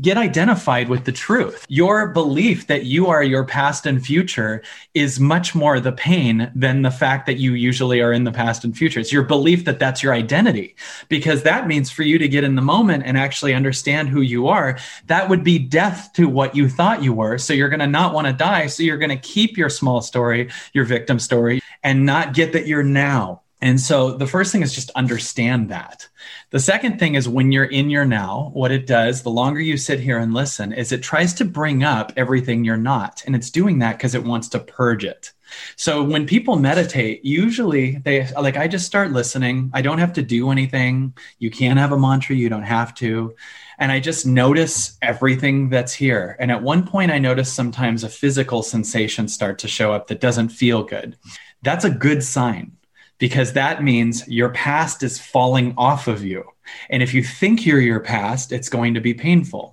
get identified with the truth. Your belief that you are your past and future is much more the pain than the fact that you usually are in the past and future. It's your belief that that's your identity, because that means for you to get in the moment and actually understand who you are, that would be death to what you thought you were. So you're going to not want to die. So you're going to keep your small story, your victim story, and not get that you're now. And so the first thing is just understand that. The second thing is when you're in your now, what it does, the longer you sit here and listen, is it tries to bring up everything you're not. And it's doing that because it wants to purge it. So when people meditate, usually they like, I just start listening. I don't have to do anything. You can't have a mantra, you don't have to. And I just notice everything that's here. And at one point, I notice sometimes a physical sensation start to show up that doesn't feel good. That's a good sign because that means your past is falling off of you. And if you think you're your past, it's going to be painful.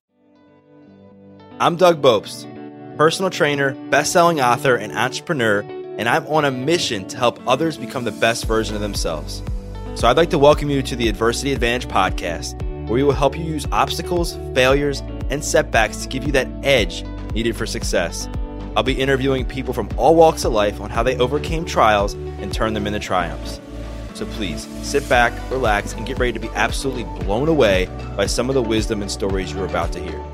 I'm Doug Bopst, personal trainer, best-selling author, and entrepreneur, and I'm on a mission to help others become the best version of themselves. So I'd like to welcome you to the Adversity Advantage podcast, where we will help you use obstacles, failures, and setbacks to give you that edge needed for success. I'll be interviewing people from all walks of life on how they overcame trials and turned them into triumphs. So please sit back, relax, and get ready to be absolutely blown away by some of the wisdom and stories you're about to hear.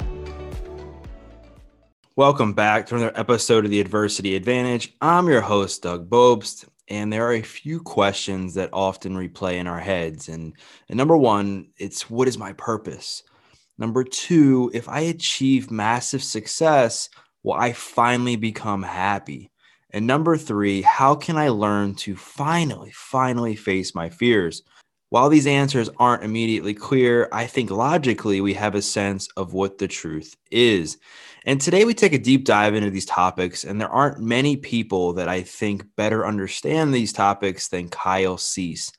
Welcome back to another episode of the Adversity Advantage. I'm your host, Doug Bopst, and there are a few questions that often replay in our heads. And, and number one, it's what is my purpose? Number two, if I achieve massive success, will I finally become happy? And number three, how can I learn to finally, finally face my fears? While these answers aren't immediately clear, I think logically we have a sense of what the truth is. And today we take a deep dive into these topics, and there aren't many people that I think better understand these topics than Kyle Cease.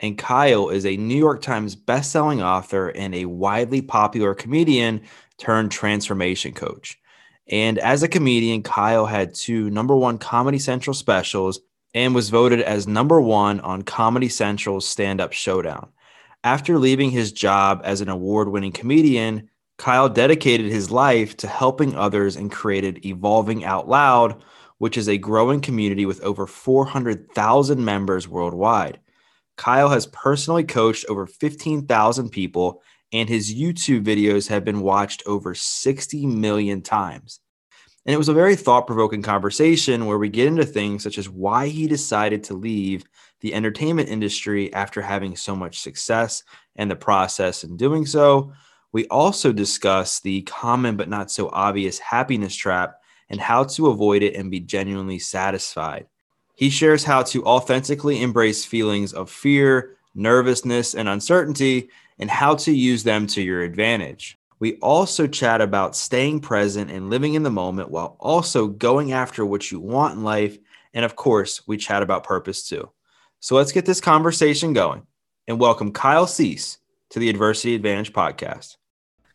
And Kyle is a New York Times bestselling author and a widely popular comedian turned transformation coach. And as a comedian, Kyle had two number one Comedy Central specials and was voted as number one on Comedy Central's Stand Up Showdown. After leaving his job as an award winning comedian, Kyle dedicated his life to helping others and created Evolving Out Loud, which is a growing community with over 400,000 members worldwide. Kyle has personally coached over 15,000 people and his YouTube videos have been watched over 60 million times. And it was a very thought provoking conversation where we get into things such as why he decided to leave the entertainment industry after having so much success and the process in doing so. We also discuss the common but not so obvious happiness trap and how to avoid it and be genuinely satisfied. He shares how to authentically embrace feelings of fear, nervousness, and uncertainty and how to use them to your advantage. We also chat about staying present and living in the moment while also going after what you want in life. And of course, we chat about purpose too. So let's get this conversation going and welcome Kyle Cease to the Adversity Advantage podcast.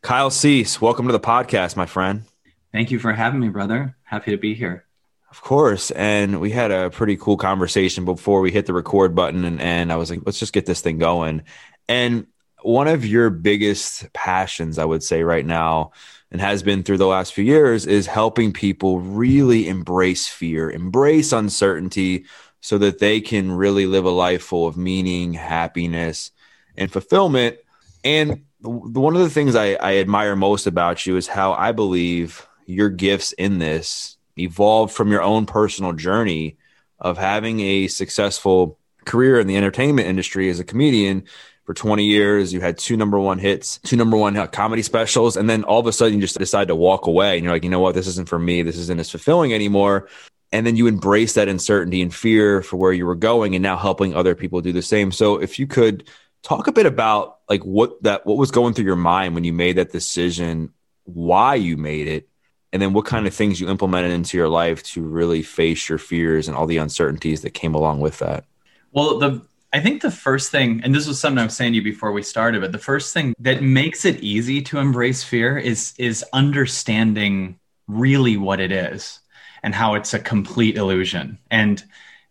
Kyle Cease, welcome to the podcast, my friend. Thank you for having me, brother. Happy to be here. Of course. And we had a pretty cool conversation before we hit the record button. And, and I was like, let's just get this thing going. And one of your biggest passions, I would say, right now, and has been through the last few years, is helping people really embrace fear, embrace uncertainty, so that they can really live a life full of meaning, happiness, and fulfillment. And one of the things I, I admire most about you is how I believe your gifts in this evolved from your own personal journey of having a successful career in the entertainment industry as a comedian for 20 years. You had two number one hits, two number one uh, comedy specials, and then all of a sudden you just decide to walk away. And you're like, you know what? This isn't for me. This isn't as fulfilling anymore. And then you embrace that uncertainty and fear for where you were going, and now helping other people do the same. So if you could talk a bit about like what that what was going through your mind when you made that decision, why you made it, and then what kind of things you implemented into your life to really face your fears and all the uncertainties that came along with that. Well, the I think the first thing, and this was something I was saying to you before we started, but the first thing that makes it easy to embrace fear is is understanding really what it is and how it's a complete illusion. And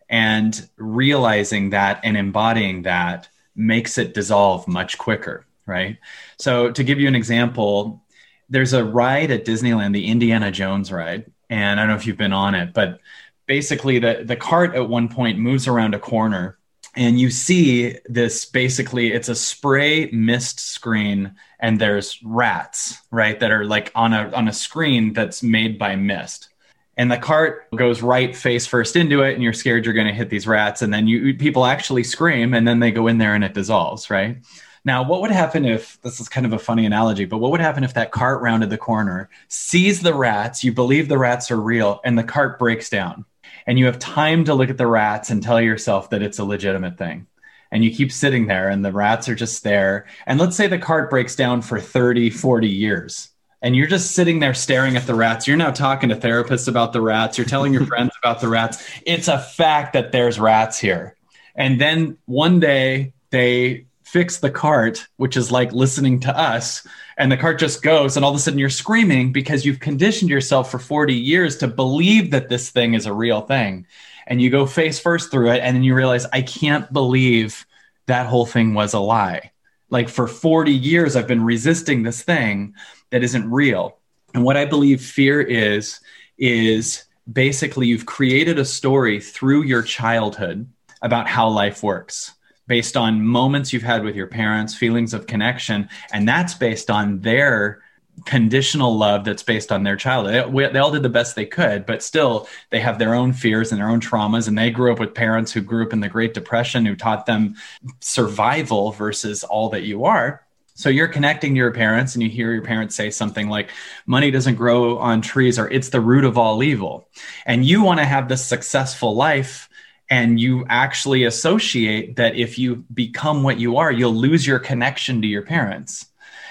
and realizing that and embodying that makes it dissolve much quicker, right? So to give you an example, there's a ride at Disneyland, the Indiana Jones ride, and I don't know if you've been on it, but basically the the cart at one point moves around a corner and you see this basically it's a spray mist screen and there's rats right that are like on a on a screen that's made by mist. And the cart goes right face first into it and you're scared you're going to hit these rats and then you people actually scream and then they go in there and it dissolves right? Now what would happen if this is kind of a funny analogy but what would happen if that cart rounded the corner sees the rats you believe the rats are real and the cart breaks down and you have time to look at the rats and tell yourself that it's a legitimate thing. And you keep sitting there and the rats are just there. And let's say the cart breaks down for 30 40 years and you're just sitting there staring at the rats. You're now talking to therapists about the rats. You're telling your friends about the rats. It's a fact that there's rats here. And then one day they fix the cart which is like listening to us and the cart just goes and all of a sudden you're screaming because you've conditioned yourself for 40 years to believe that this thing is a real thing. And you go face first through it and then you realize i can't believe that whole thing was a lie. Like for 40 years i've been resisting this thing that isn't real. And what i believe fear is is basically you've created a story through your childhood about how life works based on moments you've had with your parents, feelings of connection, and that's based on their conditional love that's based on their childhood. They, they, all did the best they could, but still they have their own fears and their own traumas. And they grew up with parents who grew up in the Great Depression who taught them survival versus all that you are. So you're connecting to your parents and you hear your parents say something like, money doesn't grow on trees or it's the root of all evil. And you want to have this successful life and you actually associate that if you become what you are you'll lose your connection to your parents.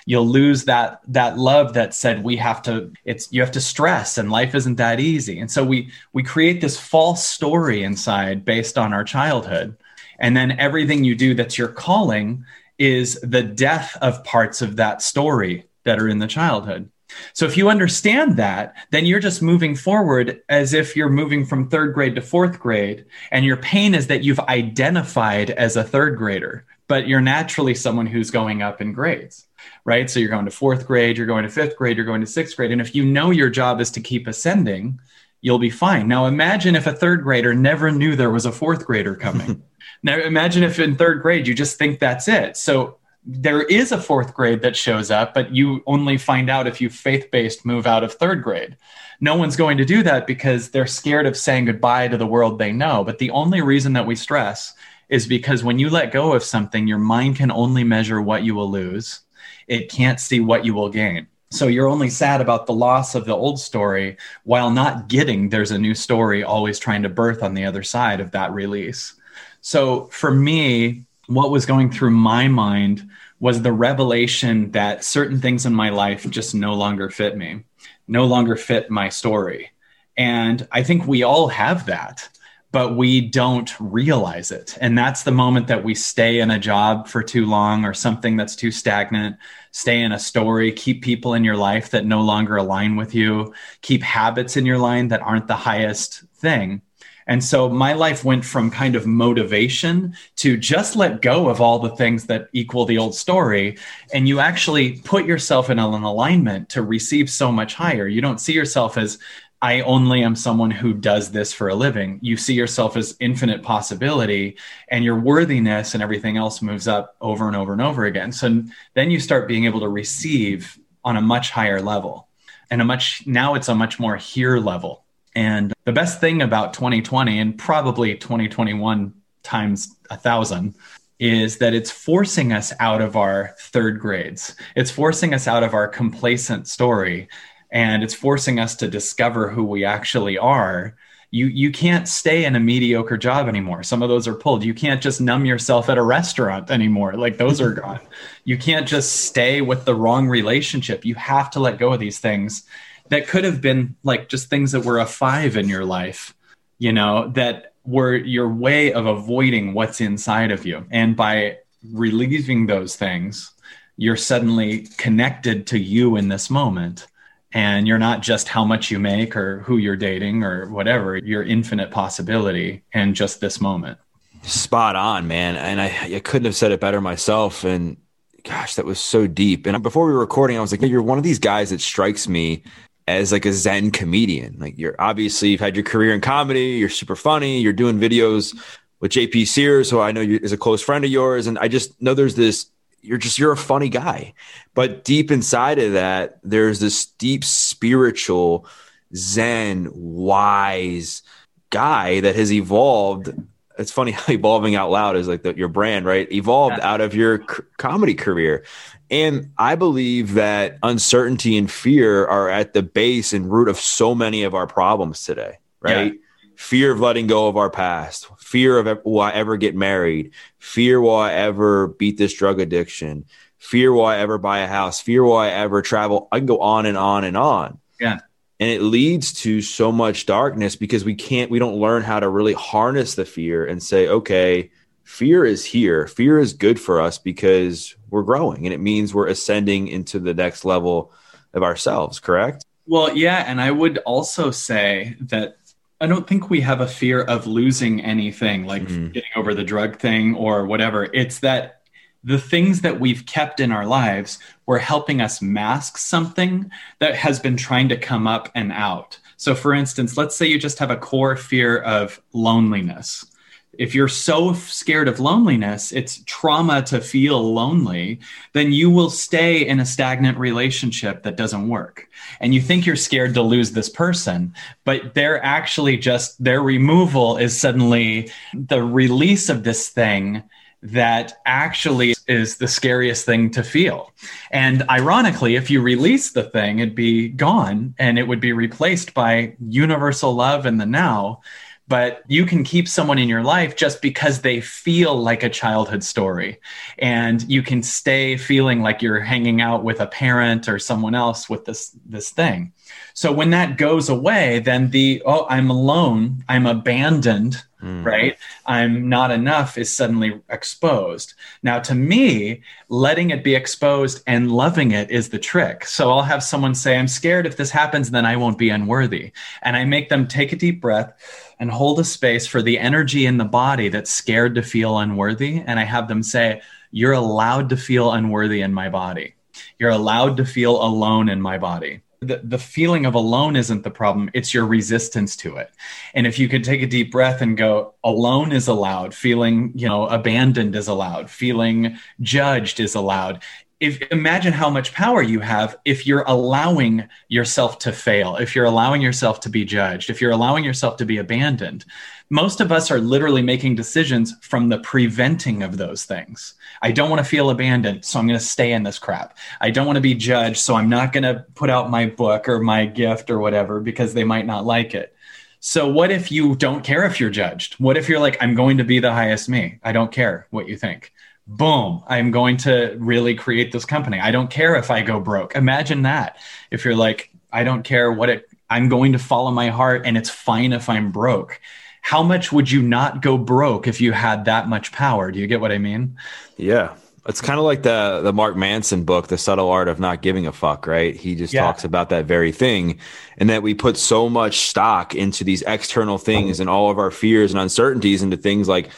You'll lose that that love that said we have to it's you have to stress and life isn't that easy. And so we we create this false story inside based on our childhood. And then everything you do that's your calling is the death of parts of that story that are in the childhood so if you understand that, then you're just moving forward as if you're moving from third grade to fourth grade. And your pain is that you've identified as a third grader, but you're naturally someone who's going up in grades, right? So you're going to fourth grade, you're going to fifth grade, you're going to sixth grade. And if you know your job is to keep ascending, you'll be fine. Now imagine if a third grader never knew there was a fourth grader coming. now imagine if in third grade you just think that's it. So there is a fourth grade that shows up, but you only find out if you faith based move out of third grade. No one's going to do that because they're scared of saying goodbye to the world they know. But the only reason that we stress is because when you let go of something, your mind can only measure what you will lose, it can't see what you will gain. So you're only sad about the loss of the old story while not getting there's a new story always trying to birth on the other side of that release. So for me, what was going through my mind was the revelation that certain things in my life just no longer fit me, no longer fit my story. And I think we all have that, but we don't realize it. And that's the moment that we stay in a job for too long or something that's too stagnant, stay in a story, keep people in your life that no longer align with you, keep habits in your line that aren't the highest thing. And so my life went from kind of motivation to just let go of all the things that equal the old story. And you actually put yourself in an alignment to receive so much higher. You don't see yourself as, I only am someone who does this for a living. You see yourself as infinite possibility, and your worthiness and everything else moves up over and over and over again. So then you start being able to receive on a much higher level. And a much now it's a much more here level and the best thing about 2020 and probably 2021 times a thousand is that it's forcing us out of our third grades. It's forcing us out of our complacent story and it's forcing us to discover who we actually are. You you can't stay in a mediocre job anymore. Some of those are pulled. You can't just numb yourself at a restaurant anymore. Like those are gone. You can't just stay with the wrong relationship. You have to let go of these things that could have been like just things that were a five in your life, you know, that were your way of avoiding what's inside of you. And by relieving those things, you're suddenly connected to you in this moment. And you're not just how much you make or who you're dating or whatever, you're infinite possibility and just this moment. Spot on, man. And I, I couldn't have said it better myself. And Gosh, that was so deep. And before we were recording, I was like, you're one of these guys that strikes me as like a Zen comedian. Like you're obviously you've had your career in comedy, you're super funny, you're doing videos with JP Sears, who I know is a close friend of yours. And I just know there's this, you're just, you're a funny guy. But deep inside of that, there's this deep spiritual, Zen, wise guy that has evolved. It's funny how evolving out loud is like the, your brand, right? Evolved yeah. out of your c- comedy career. And I believe that uncertainty and fear are at the base and root of so many of our problems today, right? Yeah fear of letting go of our past, fear of will I ever get married, fear will I ever beat this drug addiction, fear will I ever buy a house, fear will I ever travel. I can go on and on and on. Yeah. And it leads to so much darkness because we can't, we don't learn how to really harness the fear and say, okay, fear is here. Fear is good for us because we're growing and it means we're ascending into the next level of ourselves, correct? Well, yeah. And I would also say that I don't think we have a fear of losing anything, like mm-hmm. getting over the drug thing or whatever. It's that the things that we've kept in our lives were helping us mask something that has been trying to come up and out. So, for instance, let's say you just have a core fear of loneliness if you're so scared of loneliness, it's trauma to feel lonely, then you will stay in a stagnant relationship that doesn't work. And you think you're scared to lose this person, but they're actually just their removal is suddenly the release of this thing that actually is the scariest thing to feel. And ironically, if you release the thing, it'd be gone and it would be replaced by universal love in the now but you can keep someone in your life just because they feel like a childhood story. And you can stay feeling like you're hanging out with a parent or someone else with this this thing. So when that goes away then the oh i'm alone i'm abandoned mm. right? I'm not enough is suddenly exposed. Now to me letting it be exposed and loving it is the trick. So i'll have someone say i'm scared if this happens then i won't be unworthy. And i make them take a deep breath and hold a space for the energy in the body that's scared to feel unworthy. And I have them say, You're allowed to feel unworthy in my body. You're allowed to feel alone in my body. The, the feeling of alone isn't the problem, it's your resistance to it. And if you could take a deep breath and go, alone is allowed, feeling, you know, abandoned is allowed, feeling judged is allowed if imagine how much power you have if you're allowing yourself to fail if you're allowing yourself to be judged if you're allowing yourself to be abandoned. Most of us are literally making decisions from the preventing of those things. I don't want to feel abandoned so i'm going to stay in this crap. I don't want to be judged so i'm not going to put out my book or my gift or whatever because they might not like it. So what if you don't care if you're judged? What if you're like i'm going to be the highest me. I don't care what you think boom, I'm going to really create this company. I don't care if I go broke. Imagine that. If you're like, I don't care what it, I'm going to follow my heart and it's fine if I'm broke. How much would you not go broke if you had that much power? Do you get what I mean? Yeah. It's kind of like the the Mark Manson book, The Subtle Art of Not Giving a Fuck, right? He just yeah. talks about that very thing and that we put so much stock into these external things oh. and all of our fears and uncertainties into things like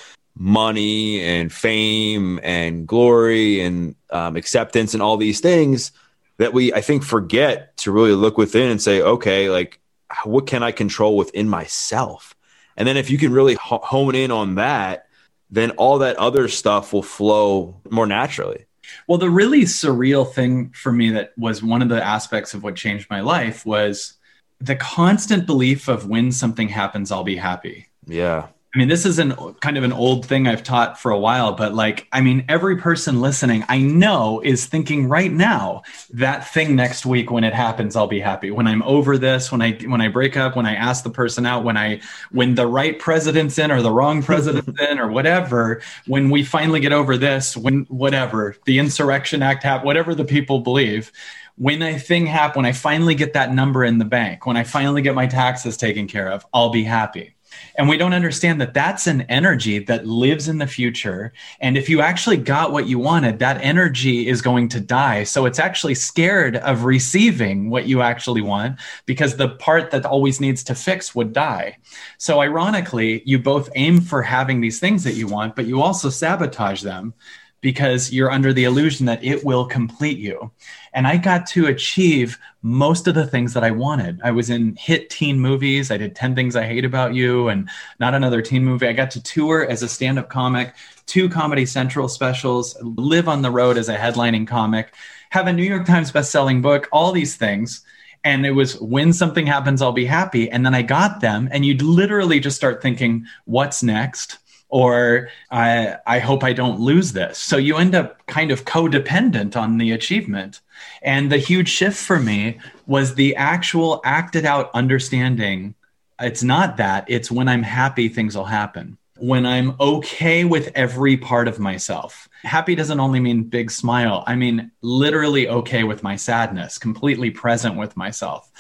money and fame and glory and um, acceptance and all these things that we i think forget to really look within and say okay like what can i control within myself? And then if you can really hone in on that then all that other stuff will flow more naturally. Well the really surreal thing for me that was one of the aspects of what changed my life was the constant belief of when something happens i'll be happy. Yeah I mean, this is an kind of an old thing I've taught for a while, but like, I mean, every person listening, I know is thinking right now that thing next week when it happens, I'll be happy. When I'm over this, when I when I break up, when I ask the person out, when I when the right president's in or the wrong president's in or whatever, when we finally get over this, when whatever the insurrection act happened, whatever the people believe, when a thing happen, when I finally get that number in the bank, when I finally get my taxes taken care of, I'll be happy and we don't understand that that's an energy that lives in the future. And if you actually got what you wanted, that energy is going to die. So it's actually scared of receiving what you actually want because the part that always needs to fix would die. So ironically, you both aim for having these things that you want, but you also sabotage them because you're under the illusion that it will complete you. And I got to achieve most of the things that I wanted. I was in hit teen movies. I did 10 Things I Hate About You and not another teen movie. I got to tour as a stand up comic, two Comedy Central specials, live on the road as a headlining comic, have a New York Times best-selling book, all these things. And it was when something happens, I'll be happy. And then I got them, and you'd literally just start thinking, what's next? Or I, I hope I don't lose this. So you end up kind of codependent on the achievement. And the huge shift for me was the actual acted out understanding it's not that, it's when I'm happy, things will happen. When I'm okay with every part of myself. Happy doesn't only mean big smile, I mean literally okay with my sadness, completely present with myself.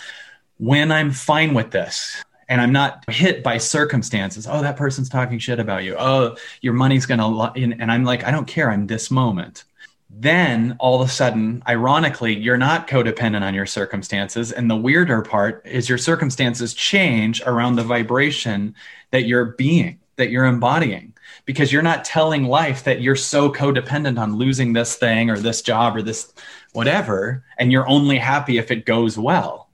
When I'm fine with this, and I'm not hit by circumstances. Oh, that person's talking shit about you. Oh, your money's going to, and I'm like, I don't care. I'm this moment. Then all of a sudden, ironically, you're not codependent on your circumstances. And the weirder part is your circumstances change around the vibration that you're being, that you're embodying, because you're not telling life that you're so codependent on losing this thing or this job or this whatever. And you're only happy if it goes well.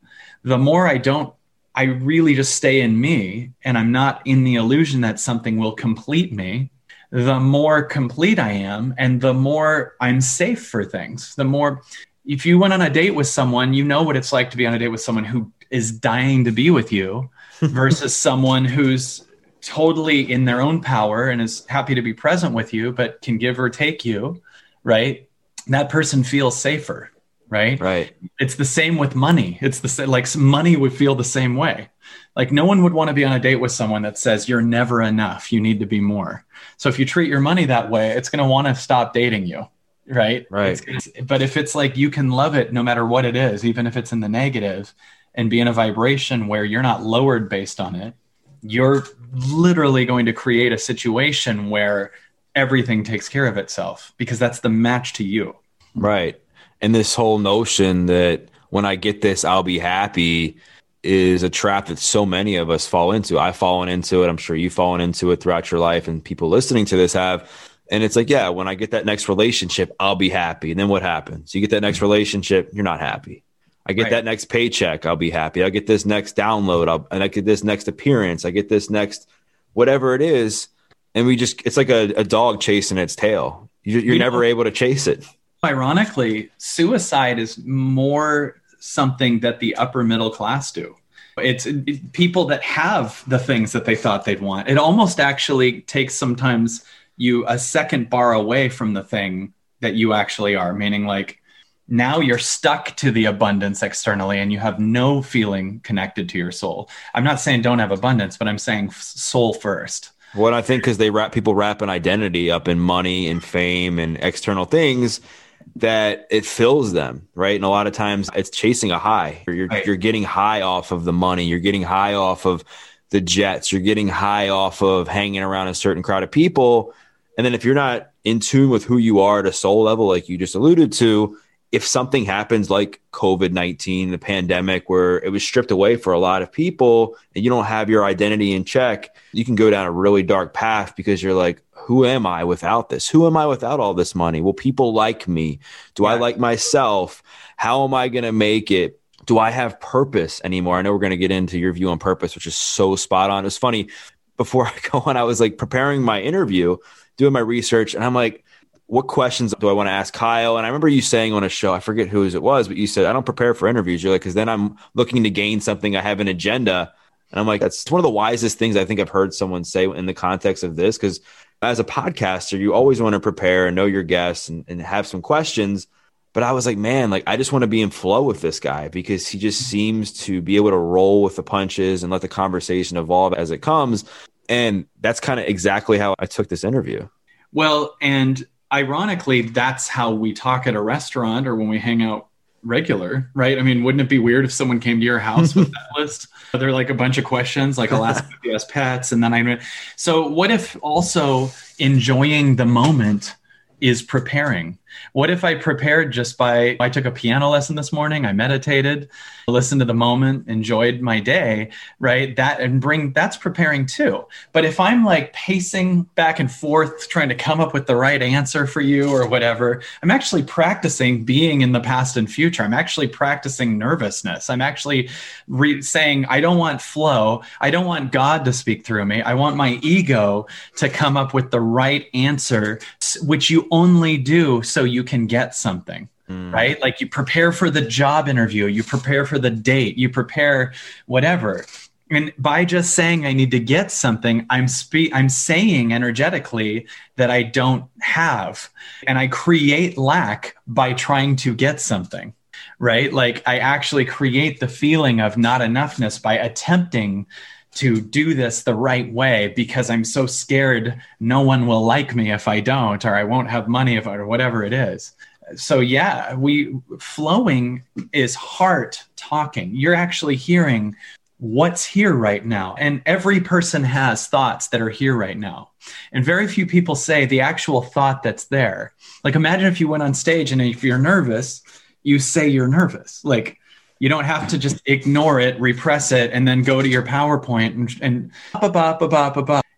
The more I don't I really just stay in me and I'm not in the illusion that something will complete me, the more complete I am and the more I'm safe for things. The more, if you went on a date with someone, you know what it's like to be on a date with someone who is dying to be with you versus someone who's totally in their own power and is happy to be present with you, but can give or take you, right? That person feels safer right? Right. It's the same with money. It's the same like money would feel the same way. Like no one would want to be on a date with someone that says you're never enough. You need to be more. So if you treat your money that way it's going to want to stop dating you right? Right. It's, but if it's like you can love it no matter what it is even if it's in the negative and be in a vibration where you're not lowered based on it you're literally going to create a situation where everything takes care of itself because that's the match to you. Right and this whole notion that when I get this, I'll be happy is a trap that so many of us fall into. I've fallen into it. I'm sure you've fallen into it throughout your life, and people listening to this have. And it's like, yeah, when I get that next relationship, I'll be happy. And then what happens? You get that next relationship, you're not happy. I get right. that next paycheck, I'll be happy. I get this next download, I'll, and I get this next appearance. I get this next whatever it is. And we just, it's like a, a dog chasing its tail. You, are never able to chase it ironically, suicide is more something that the upper middle class do. It's it, people that have the things that they thought they'd want. It almost actually takes sometimes you a second bar away from the thing that you actually are, meaning like now you're stuck to the abundance externally and you have no feeling connected to your soul. I'm not saying don't have abundance, but I'm saying soul first. What I think because they wrap people wrap an identity up in money and fame and external things that it fills them, right? And a lot of times it's chasing a high. You're right. you're getting high off of the money, you're getting high off of the jets, you're getting high off of hanging around a certain crowd of people. And then if you're not in tune with who you are at a soul level, like you just alluded to, if something happens like COVID 19, the pandemic, where it was stripped away for a lot of people and you don't have your identity in check, you can go down a really dark path because you're like, who am I without this? Who am I without all this money? Will people like me? Do yeah. I like myself? How am I going to make it? Do I have purpose anymore? I know we're going to get into your view on purpose, which is so spot on. It's funny. Before I go on, I was like preparing my interview, doing my research, and I'm like, what questions do I want to ask Kyle? And I remember you saying on a show, I forget whose it was, but you said, I don't prepare for interviews. You're like, because then I'm looking to gain something. I have an agenda. And I'm like, that's one of the wisest things I think I've heard someone say in the context of this. Because as a podcaster, you always want to prepare and know your guests and, and have some questions. But I was like, man, like I just want to be in flow with this guy because he just seems to be able to roll with the punches and let the conversation evolve as it comes. And that's kind of exactly how I took this interview. Well, and ironically, that's how we talk at a restaurant or when we hang out regular, right? I mean, wouldn't it be weird if someone came to your house with that list? Are there like a bunch of questions, like I'll ask if you pets, and then I. So, what if also enjoying the moment is preparing? What if I prepared just by, I took a piano lesson this morning, I meditated, listened to the moment, enjoyed my day, right? That and bring, that's preparing too. But if I'm like pacing back and forth, trying to come up with the right answer for you or whatever, I'm actually practicing being in the past and future. I'm actually practicing nervousness. I'm actually re- saying, I don't want flow. I don't want God to speak through me. I want my ego to come up with the right answer, which you only do so you can get something. Mm. Right? Like you prepare for the job interview, you prepare for the date, you prepare whatever. And by just saying I need to get something, I'm spe- I'm saying energetically that I don't have. And I create lack by trying to get something right? Like I actually create the feeling of not enoughness by attempting to do this the right way because I'm so scared no one will like me if I don't, or I won't have money if I, or whatever it is. So yeah, we flowing is heart talking. You're actually hearing what's here right now. And every person has thoughts that are here right now. And very few people say the actual thought that's there. Like imagine if you went on stage and if you're nervous, you say you're nervous. Like you don't have to just ignore it, repress it, and then go to your PowerPoint and, and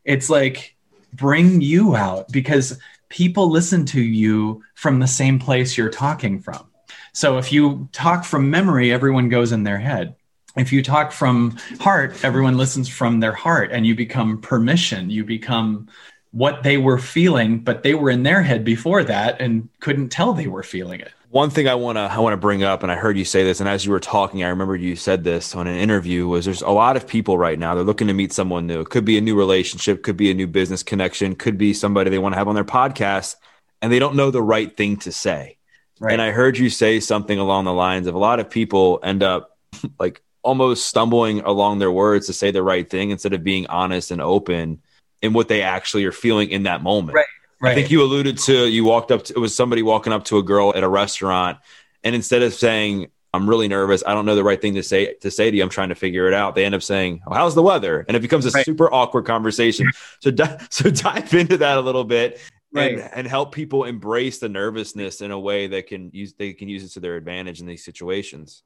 it's like bring you out because people listen to you from the same place you're talking from. So if you talk from memory, everyone goes in their head. If you talk from heart, everyone listens from their heart and you become permission. You become what they were feeling, but they were in their head before that and couldn't tell they were feeling it one thing I want to I want to bring up, and I heard you say this, and as you were talking, I remember you said this on an interview. Was there's a lot of people right now they're looking to meet someone new. It could be a new relationship, could be a new business connection, could be somebody they want to have on their podcast, and they don't know the right thing to say. Right. And I heard you say something along the lines of a lot of people end up like almost stumbling along their words to say the right thing instead of being honest and open in what they actually are feeling in that moment. Right. Right. I think you alluded to you walked up to it was somebody walking up to a girl at a restaurant and instead of saying I'm really nervous. I don't know the right thing to say to say to you. I'm trying to figure it out. They end up saying, oh, "How's the weather?" And it becomes a right. super awkward conversation. so, di- so dive into that a little bit right. and, and help people embrace the nervousness in a way that can use they can use it to their advantage in these situations.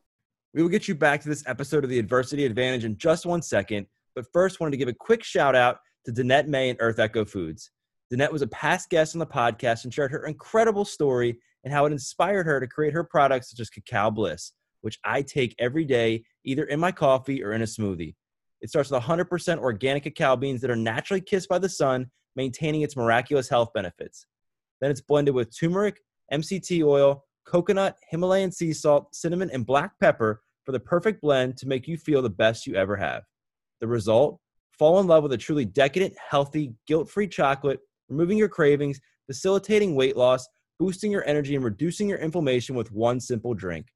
We will get you back to this episode of the Adversity Advantage in just one second. But first, wanted to give a quick shout out to Danette May and Earth Echo Foods. Danette was a past guest on the podcast and shared her incredible story and how it inspired her to create her products such as Cacao Bliss, which I take every day, either in my coffee or in a smoothie. It starts with 100% organic cacao beans that are naturally kissed by the sun, maintaining its miraculous health benefits. Then it's blended with turmeric, MCT oil, coconut, Himalayan sea salt, cinnamon, and black pepper for the perfect blend to make you feel the best you ever have. The result? Fall in love with a truly decadent, healthy, guilt free chocolate removing your cravings, facilitating weight loss, boosting your energy, and reducing your inflammation with one simple drink.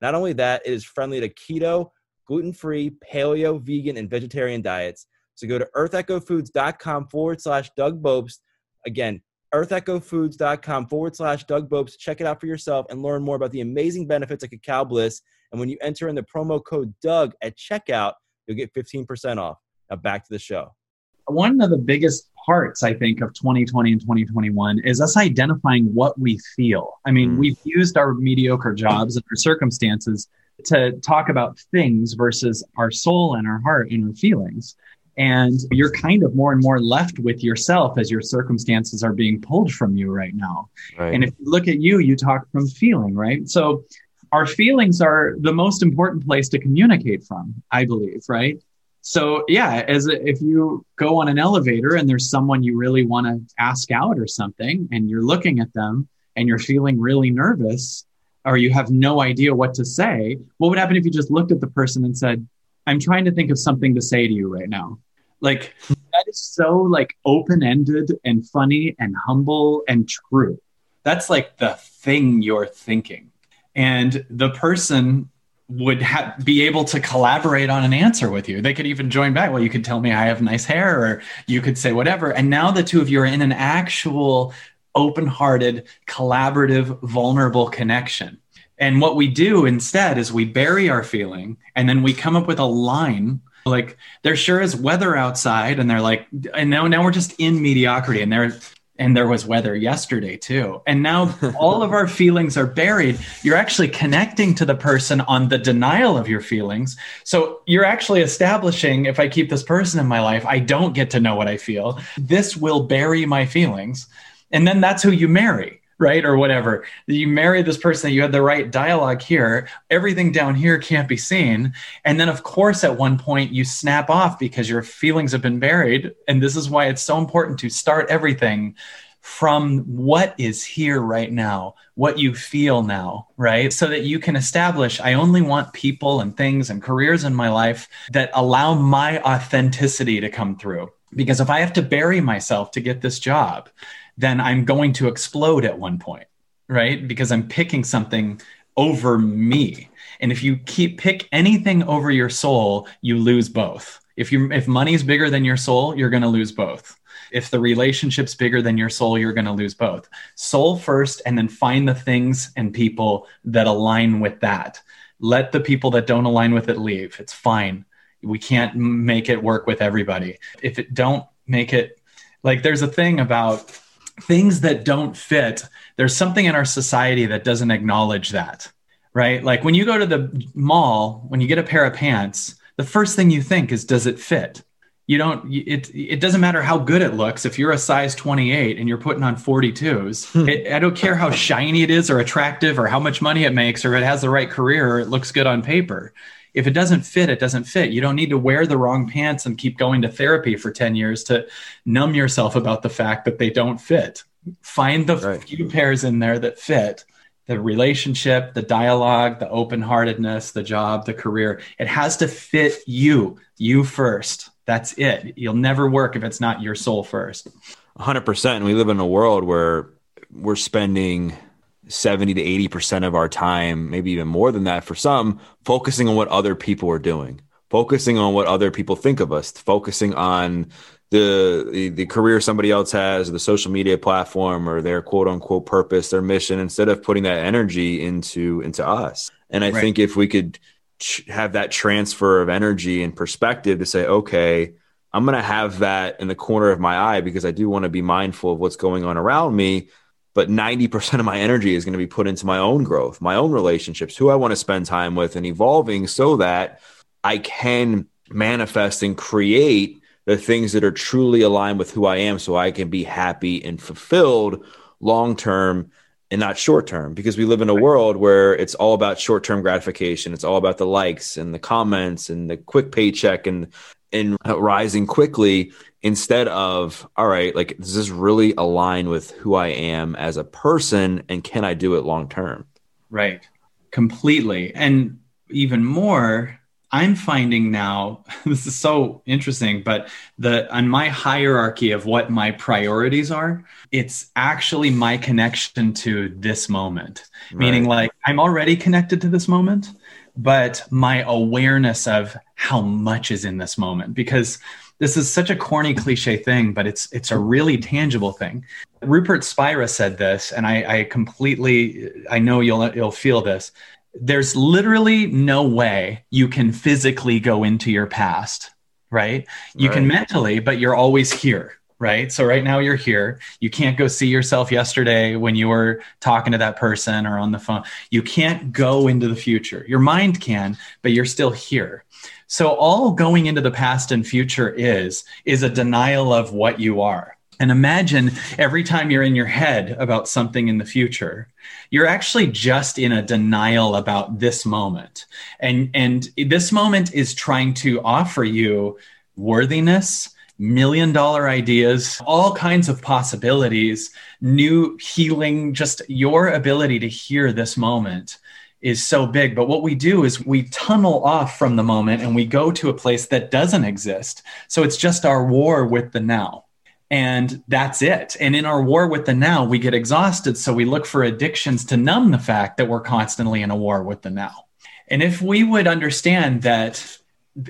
Not only that, it is friendly to keto, gluten free, paleo, vegan, and vegetarian diets. So go to earthechofoods.com forward slash Doug Bopst. Again, earthechofoods.com forward slash Doug Bopst. Check it out for yourself and learn more about the amazing benefits of Cacao Bliss. And when you enter in the promo code Doug at checkout, you'll get 15% off. Now back to the show. One of the biggest parts, I think, of 2020 and 2021 is us identifying what we feel. I mean, mm. we've used our mediocre jobs and our circumstances to talk about things versus our soul and our heart and our feelings. And you're kind of more and more left with yourself as your circumstances are being pulled from you right now. Right. And if you look at you, you talk from feeling, right? So our feelings are the most important place to communicate from, I believe, right? So yeah, as a, if you go on an elevator and there's someone you really want to ask out or something, and you're looking at them and you're feeling really nervous, or you have no idea what to say, what would happen if you just looked at the person and said, "I'm trying to think of something to say to you right now." Like that is so like open ended and funny and humble and true. That's like the thing you're thinking. And the person would ha- be able to collaborate on an answer with you. They could even join back. Well, you could tell me I have nice hair, or you could say whatever. And now the two of you are in an actual open hearted, collaborative, vulnerable connection. And what we do instead is we bury our feeling and then we come up with a line like there sure is weather outside and they're like and now now we're just in mediocrity and they're and there was weather yesterday too. And now all of our feelings are buried. You're actually connecting to the person on the denial of your feelings. So you're actually establishing if I keep this person in my life, I don't get to know what I feel. This will bury my feelings. And then that's who you marry right or whatever you marry this person you had the right dialogue here everything down here can't be seen and then of course at one point you snap off because your feelings have been buried and this is why it's so important to start everything from what is here right now, what you feel now, right? So that you can establish I only want people and things and careers in my life that allow my authenticity to come through. Because if I have to bury myself to get this job, then I'm going to explode at one point, right? Because I'm picking something over me. And if you keep pick anything over your soul, you lose both. If you if money's bigger than your soul, you're going to lose both. If the relationship's bigger than your soul, you're going to lose both. Soul first and then find the things and people that align with that. Let the people that don't align with it leave. It's fine. We can't make it work with everybody. If it don't make it like there's a thing about things that don't fit, there's something in our society that doesn't acknowledge that, right? Like when you go to the mall, when you get a pair of pants, the first thing you think is, does it fit? You don't, it, it doesn't matter how good it looks. If you're a size 28 and you're putting on 42s, hmm. it, I don't care how shiny it is or attractive or how much money it makes or it has the right career or it looks good on paper if it doesn't fit, it doesn't fit. You don't need to wear the wrong pants and keep going to therapy for 10 years to numb yourself about the fact that they don't fit. Find the right. few pairs in there that fit the relationship, the dialogue, the open heartedness, the job, the career. It has to fit you, you first. That's it. You'll never work if it's not your soul first. 100%. And we live in a world where we're spending 70 to 80% of our time, maybe even more than that for some, focusing on what other people are doing, focusing on what other people think of us, focusing on the, the, the career somebody else has, or the social media platform, or their quote unquote purpose, their mission, instead of putting that energy into into us. And I right. think if we could ch- have that transfer of energy and perspective to say, okay, I'm going to have that in the corner of my eye because I do want to be mindful of what's going on around me but 90% of my energy is going to be put into my own growth, my own relationships, who I want to spend time with and evolving so that I can manifest and create the things that are truly aligned with who I am so I can be happy and fulfilled long term and not short term because we live in a world where it's all about short term gratification. It's all about the likes and the comments and the quick paycheck and and rising quickly instead of all right like does this really align with who i am as a person and can i do it long term? Right. Completely. And even more i'm finding now this is so interesting but the on my hierarchy of what my priorities are it's actually my connection to this moment. Right. meaning like i'm already connected to this moment but my awareness of how much is in this moment. Because this is such a corny cliche thing but it's it's a really tangible thing. Rupert spira said this and i, I completely i know you'll you'll feel this. There's literally no way you can physically go into your past right? You right. can mentally but you're always here right? So right now you're here. You can't go see yourself yesterday when you were talking to that person or on the phone. You can't go into the future. Your mind can, but you're still here. So all going into the past and future is is a denial of what you are. And imagine every time you're in your head about something in the future, you're actually just in a denial about this moment. And and this moment is trying to offer you worthiness, million dollar ideas, all kinds of possibilities, new healing, just your ability to hear this moment is so big. But what we do is we tunnel off from the moment and we go to a place that doesn't exist. So it's just our war with the now. And that's it. And in our war with the now, we get exhausted. So we look for addictions to numb the fact that we're constantly in a war with the now. And if we would understand that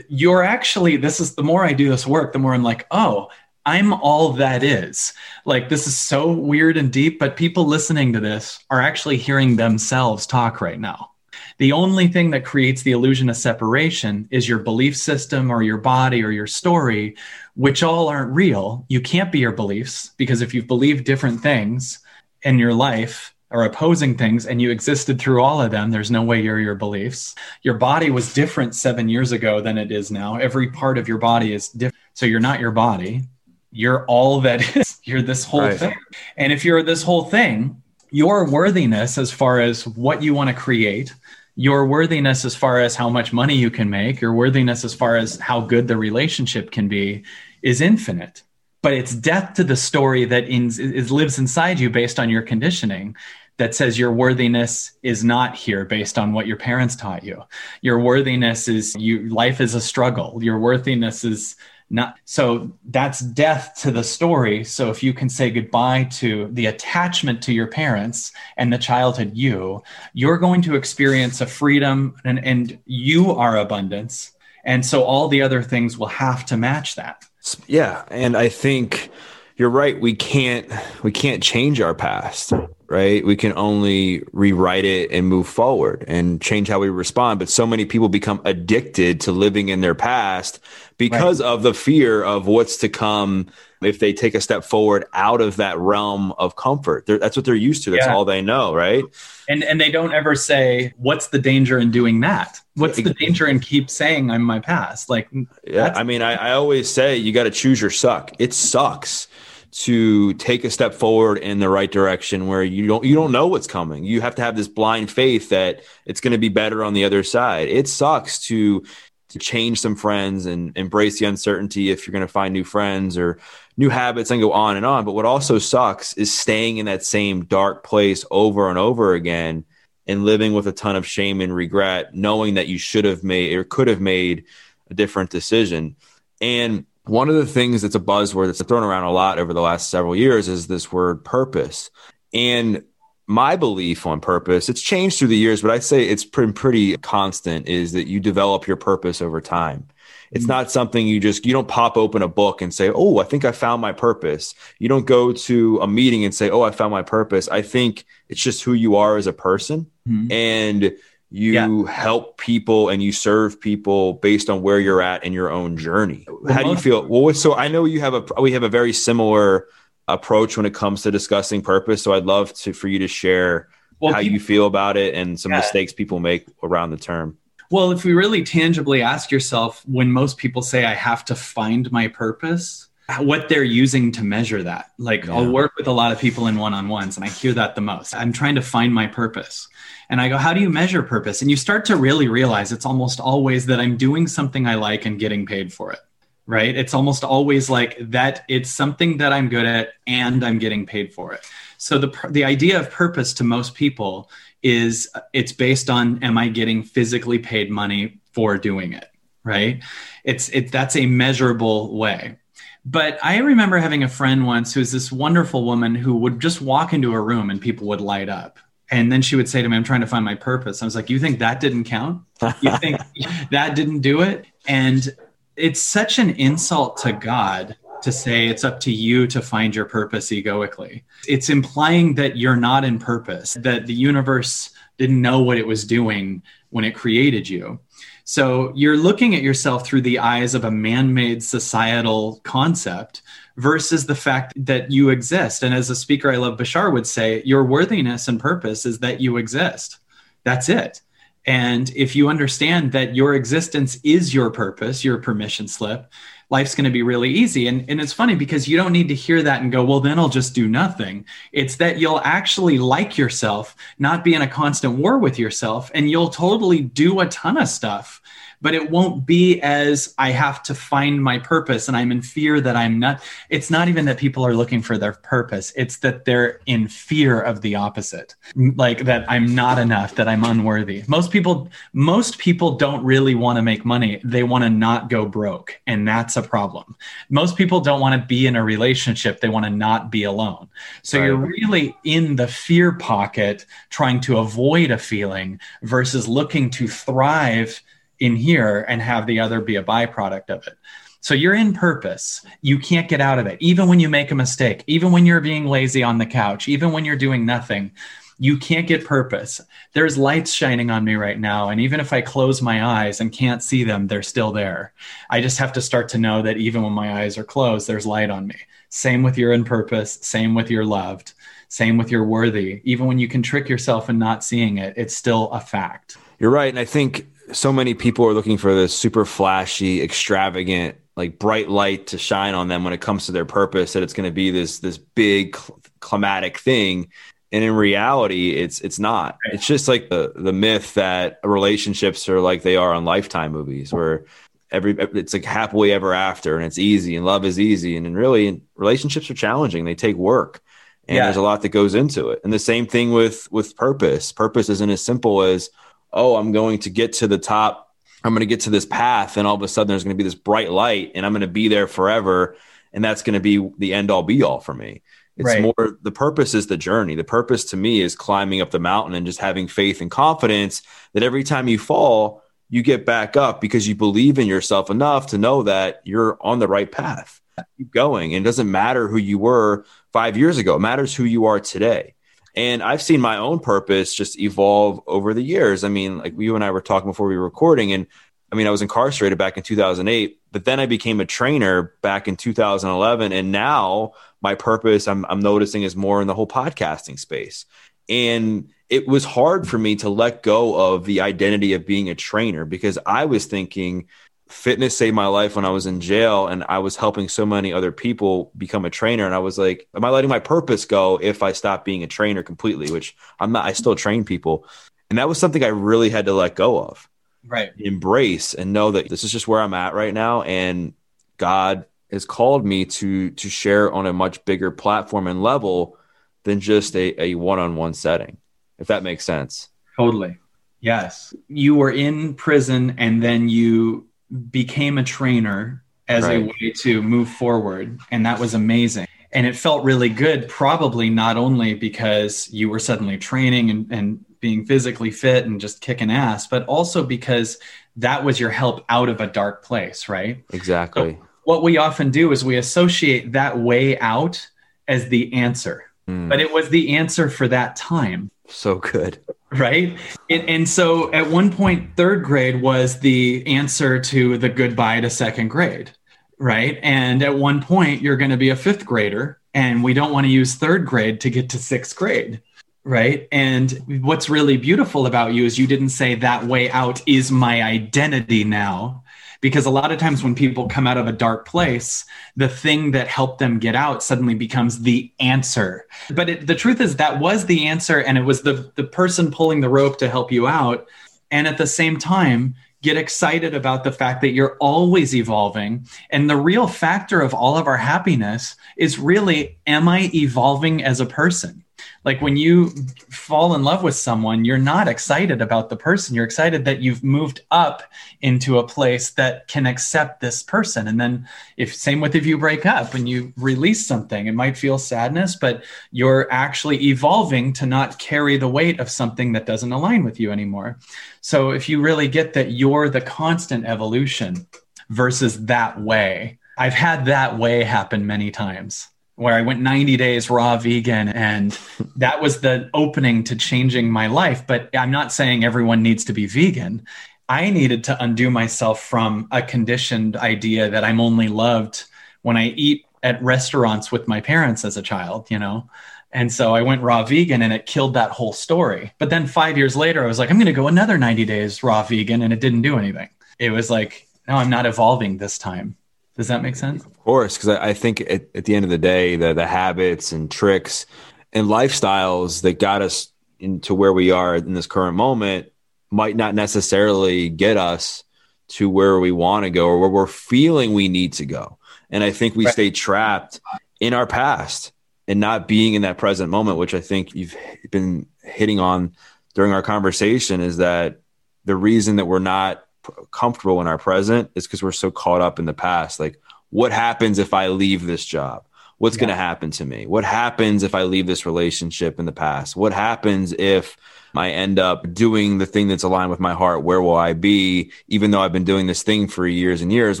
you're actually this is the more i do this work the more i'm like oh i'm all that is like this is so weird and deep but people listening to this are actually hearing themselves talk right now The only thing that creates the illusion of separation is your belief system or your body or your story, which all aren't real. You can't be your beliefs because if you've believed different things in your life, or opposing things and you existed through all of them there's no way you're your beliefs. Your body was different seven years ago than it is now. Every part of your body is different. So you're not your body. You're all that is. You're this whole right. thing. And if you're this whole thing your worthiness as far as what you want to create your worthiness as far as how much money you can make your worthiness as far as how good the relationship can be is infinite. But it's death to the story that in, is, lives inside you based on your conditioning that says your worthiness is not here based on what your parents taught you. Your worthiness is you life is a struggle. Your worthiness is not so that's death to the story. So if you can say goodbye to the attachment to your parents and the childhood you you're going to experience a freedom and, and you are abundance. And so all the other things will have to match that. Yeah, and I think you're right. We can't we can't change our past, right? We can only rewrite it and move forward and change how we respond. But so many people become addicted to living in their past because right. of the fear of what's to come if they take a step forward out of that realm of comfort. They're, that's what they're used to. That's yeah. all they know, right? And and they don't ever say, "What's the danger in doing that? What's the danger in keep saying I'm my past?" Like, yeah, I mean, I, I always say you got to choose your suck. It sucks to take a step forward in the right direction where you don't you don't know what's coming. You have to have this blind faith that it's going to be better on the other side. It sucks to to change some friends and embrace the uncertainty if you're going to find new friends or new habits and go on and on. But what also sucks is staying in that same dark place over and over again and living with a ton of shame and regret, knowing that you should have made or could have made a different decision. And one of the things that's a buzzword that's thrown around a lot over the last several years is this word purpose. And my belief on purpose, it's changed through the years, but I'd say it's pretty, pretty constant is that you develop your purpose over time. It's mm-hmm. not something you just, you don't pop open a book and say, Oh, I think I found my purpose. You don't go to a meeting and say, Oh, I found my purpose. I think it's just who you are as a person. Mm-hmm. And you yeah. help people and you serve people based on where you're at in your own journey. Well, How do you feel? Well, so I know you have a, we have a very similar approach when it comes to discussing purpose. So I'd love to for you to share well, how people, you feel about it and some yeah. mistakes people make around the term. Well, if we really tangibly ask yourself when most people say I have to find my purpose, what they're using to measure that. Like yeah. I'll work with a lot of people in one-on-ones and I hear that the most. I'm trying to find my purpose. And I go, how do you measure purpose? And you start to really realize it's almost always that I'm doing something I like and getting paid for it right? It's almost always like that it's something that I'm good at and I'm getting paid for it. So the the idea of purpose to most people is it's based on am I getting physically paid money for doing it, right? It's it that's a measurable way. But I remember having a friend once who was this wonderful woman who would just walk into a room and people would light up. And then she would say to me, I'm trying to find my purpose. I was like, You think that didn't count? You think that didn't do it? And it's such an insult to God to say it's up to you to find your purpose egoically. It's implying that you're not in purpose, that the universe didn't know what it was doing when it created you. So you're looking at yourself through the eyes of a man made societal concept versus the fact that you exist. And as a speaker I love, Bashar would say, your worthiness and purpose is that you exist. That's it. And if you understand that your existence is your purpose, your permission slip, life's going to be really easy. And, and it's funny because you don't need to hear that and go, well, then I'll just do nothing. It's that you'll actually like yourself, not be in a constant war with yourself, and you'll totally do a ton of stuff but it won't be as I have to find my purpose and I'm in fear that I'm not. It's not even that people are looking for their purpose, it's that they're in fear of the opposite, like that I'm not enough, that I'm unworthy. Most people, most people don't really want to make money. They want to not go broke. And that's a problem. Most people don't want to be in a relationship. They want to not be alone. So right. you're really in the fear pocket trying to avoid a feeling versus looking to thrive in here and have the other be a byproduct of it. So you're in purpose. You can't get out of it. Even when you make a mistake, even when you're being lazy on the couch, even when you're doing nothing, You can't get purpose. There's lights shining on me right now. And even if I close my eyes and can't see them, they're still there. I just have to start to know that even when my eyes are closed, there's light on me. Same with your in purpose, same with your loved, same with your worthy. Even when you can trick yourself and not seeing it, it's still a fact. You're right. And I think so many people are looking for this super flashy, extravagant, like bright light to shine on them when it comes to their purpose that it's going to be this this big climatic thing. And in reality it's it's not. It's just like the the myth that relationships are like they are on lifetime movies where every it's like happily ever after and it's easy and love is easy and, and really relationships are challenging. They take work and yeah. there's a lot that goes into it. And the same thing with with purpose. Purpose isn't as simple as oh i'm going to get to the top i'm going to get to this path and all of a sudden there's going to be this bright light and i'm going to be there forever and that's going to be the end all be all for me it's right. more the purpose is the journey. The purpose to me is climbing up the mountain and just having faith and confidence that every time you fall, you get back up because you believe in yourself enough to know that you're on the right path. Keep going. And it doesn't matter who you were five years ago, it matters who you are today. And I've seen my own purpose just evolve over the years. I mean, like you and I were talking before we were recording, and I mean, I was incarcerated back in 2008, but then I became a trainer back in 2011. And now my purpose I'm, I'm noticing is more in the whole podcasting space and it was hard for me to let go of the identity of being a trainer because i was thinking fitness saved my life when i was in jail and i was helping so many other people become a trainer and i was like am i letting my purpose go if i stop being a trainer completely? Which i'm not i still train people. And that was something i really had to let go of. Right. Embrace and know that this is just where i'm at right now and god has called me to to share on a much bigger platform and level than just a, a one-on-one setting if that makes sense. Totally. Yes. You were in prison and then you became a trainer as right. a way to move forward and that was amazing and it felt really good probably not only because you were suddenly training and, and being physically fit and just kicking ass but also because that was your help out of a dark place right exactly so what we often do is we associate that way out as the answer, mm. but it was the answer for that time. So good. Right. And, and so at one point, third grade was the answer to the goodbye to second grade. Right. And at one point, you're going to be a fifth grader, and we don't want to use third grade to get to sixth grade right? And what's really beautiful about you is you didn't say that way out is my identity now because a lot of times when people come out of a dark place the thing that helped them get out suddenly becomes the answer. But it, the truth is that was the answer and it was the the person pulling the rope to help you out. And at the same time get excited about the fact that you're always evolving. And the real factor of all of our happiness is really am i evolving as a person like when you fall in love with someone you're not excited about the person. You're excited that you've moved up into a place that can accept this person. And then if same with if you break up and you release something it might feel sadness but you're actually evolving to not carry the weight of something that doesn't align with you anymore. So if you really get that you're the constant evolution versus that way i've had that way happen many times where I went 90 days raw vegan. And that was the opening to changing my life. But I'm not saying everyone needs to be vegan. I needed to undo myself from a conditioned idea that I'm only loved when I eat at restaurants with my parents as a child, you know? And so I went raw vegan and it killed that whole story. But then five years later, I was like, I'm going to go another 90 days raw vegan. And it didn't do anything. It was like, no, I'm not evolving this time. Does that make sense? Of course, because I, I, think at, at, the end of the day, the the habits and tricks and lifestyles that got us into where we are in this current moment might not necessarily get us to where we want to go or where we're feeling we need to go. And I think we right. stay trapped in our past and not being in that present moment, which I think you've been hitting on during our conversation is that the reason that we're not comfortable in our present is because we're so caught up in the past. Like, what happens if I leave this job? What's yeah. going to happen to me? What happens if I leave this relationship in the past? What happens if I end up doing the thing that's aligned with my heart? Where will I be? Even though I've been doing this thing for years and years,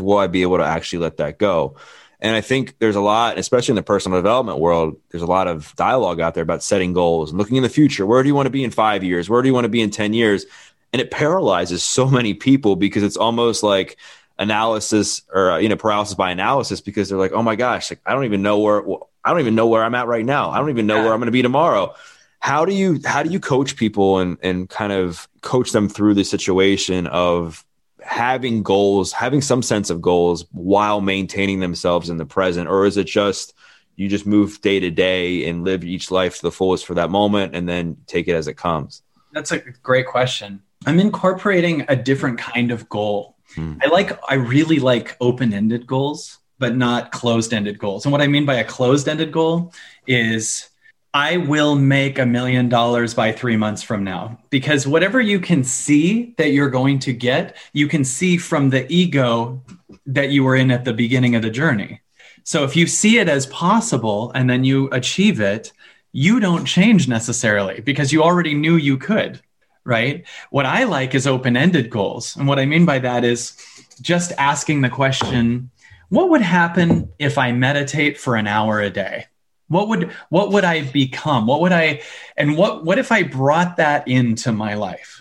will I be able to actually let that go? And I think there's a lot, especially in the personal development world, there's a lot of dialogue out there about setting goals and looking in the future. Where do you want to be in five years? Where do you want to be in 10 years? And it paralyzes so many people because it's almost like analysis or, uh, you know, paralysis by analysis because they're like, oh my gosh, like, I don't even know where, I don't even know where I'm at right now. I don't even know yeah. where I'm going to be tomorrow. How do you, how do you coach people and, and kind of coach them through the situation of having goals, having some sense of goals while maintaining themselves in the present? Or is it just you just move day to day and live each life to the fullest for that moment and then take it as it comes? That's a great question. I'm incorporating a different kind of goal. Hmm. I like, I really like open ended goals, but not closed ended goals. And what I mean by a closed ended goal is I will make a million dollars by three months from now. Because whatever you can see that you're going to get, you can see from the ego that you were in at the beginning of the journey. So if you see it as possible and then you achieve it, you don't change necessarily because you already knew you could, right? What I like is open ended goals. And what I mean by that is just asking the question what would happen if I meditate for an hour a day? what would what would i become what would i and what what if i brought that into my life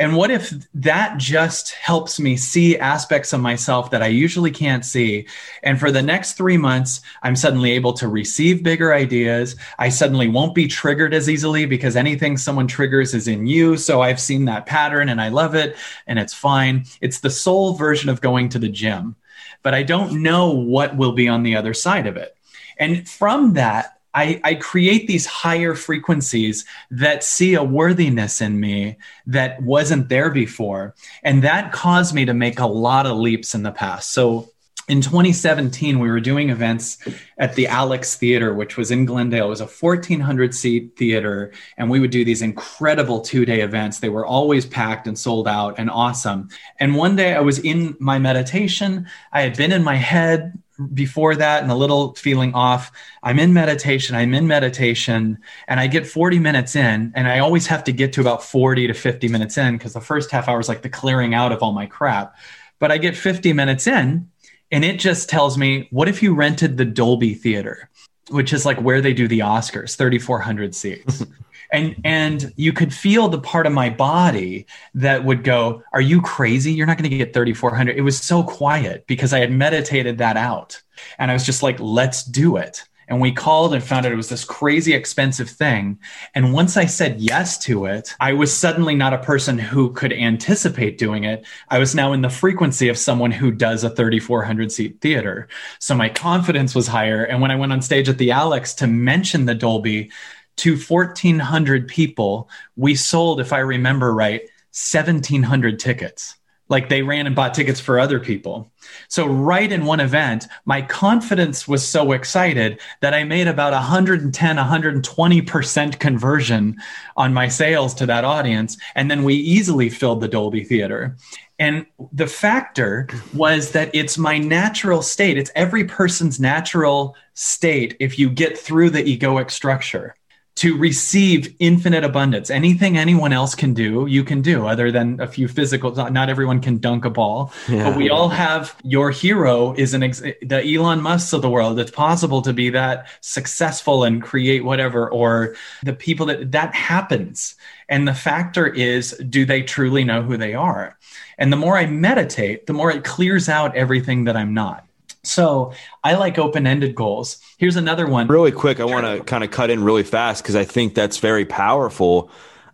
and what if that just helps me see aspects of myself that i usually can't see? And for the next 3 months i'm suddenly able to receive bigger ideas. I suddenly won't be triggered as easily because anything someone triggers is in you. So i've seen that pattern and i love it and it's fine. It's the soul version of going to the gym but i don't know what will be on the other side of it. And from that, I, I, create these higher frequencies that see a worthiness in me that wasn't there before. And that caused me to make a lot of leaps in the past. So in 2017, we were doing events at the Alex Theater, which was in Glendale. It was a 1,400 seat theater, and we would do these incredible two day events. They were always packed and sold out and awesome. And one day I was in my meditation. I had been in my head before that and a little feeling off. I'm in meditation, I'm in meditation, and I get 40 minutes in, and I always have to get to about 40 to 50 minutes in because the first half hour is like the clearing out of all my crap. But I get 50 minutes in, and it just tells me, what if you rented the Dolby Theater, which is like where they do the Oscars, 3,400 seats? and and you could feel the part of my body that would go are you crazy? You're not going to get 3400 it was so quiet because i had meditated that out. And i was just like let's do it and we called and found out it was this crazy expensive thing. And once i said yes to it i was suddenly not a person who could anticipate doing it. I was now in the frequency of someone who does a 3400 seat theater. So my confidence was higher. And when i went on stage at the alex to mention the dolby to 1,400 people, we sold, if I remember right, 1,700 tickets. Like they ran and bought tickets for other people. So, right in one event, my confidence was so excited that I made about 110, 120% conversion on my sales to that audience. And then we easily filled the Dolby Theater. And the factor was that it's my natural state. It's every person's natural state if you get through the egoic structure to receive infinite abundance. Anything anyone else can do, you can do, other than a few physical. Not everyone can dunk a ball, yeah. but we all have. Your hero is an ex- the Elon Musk of the world. It's possible to be that successful and create whatever, or the people that that happens. And the factor is, do they truly know who they are? And the more I meditate, the more it clears out everything that I'm not. So I like open ended goals. Here's another one. Really quick, I want to kind of cut in really fast because I think that's very powerful.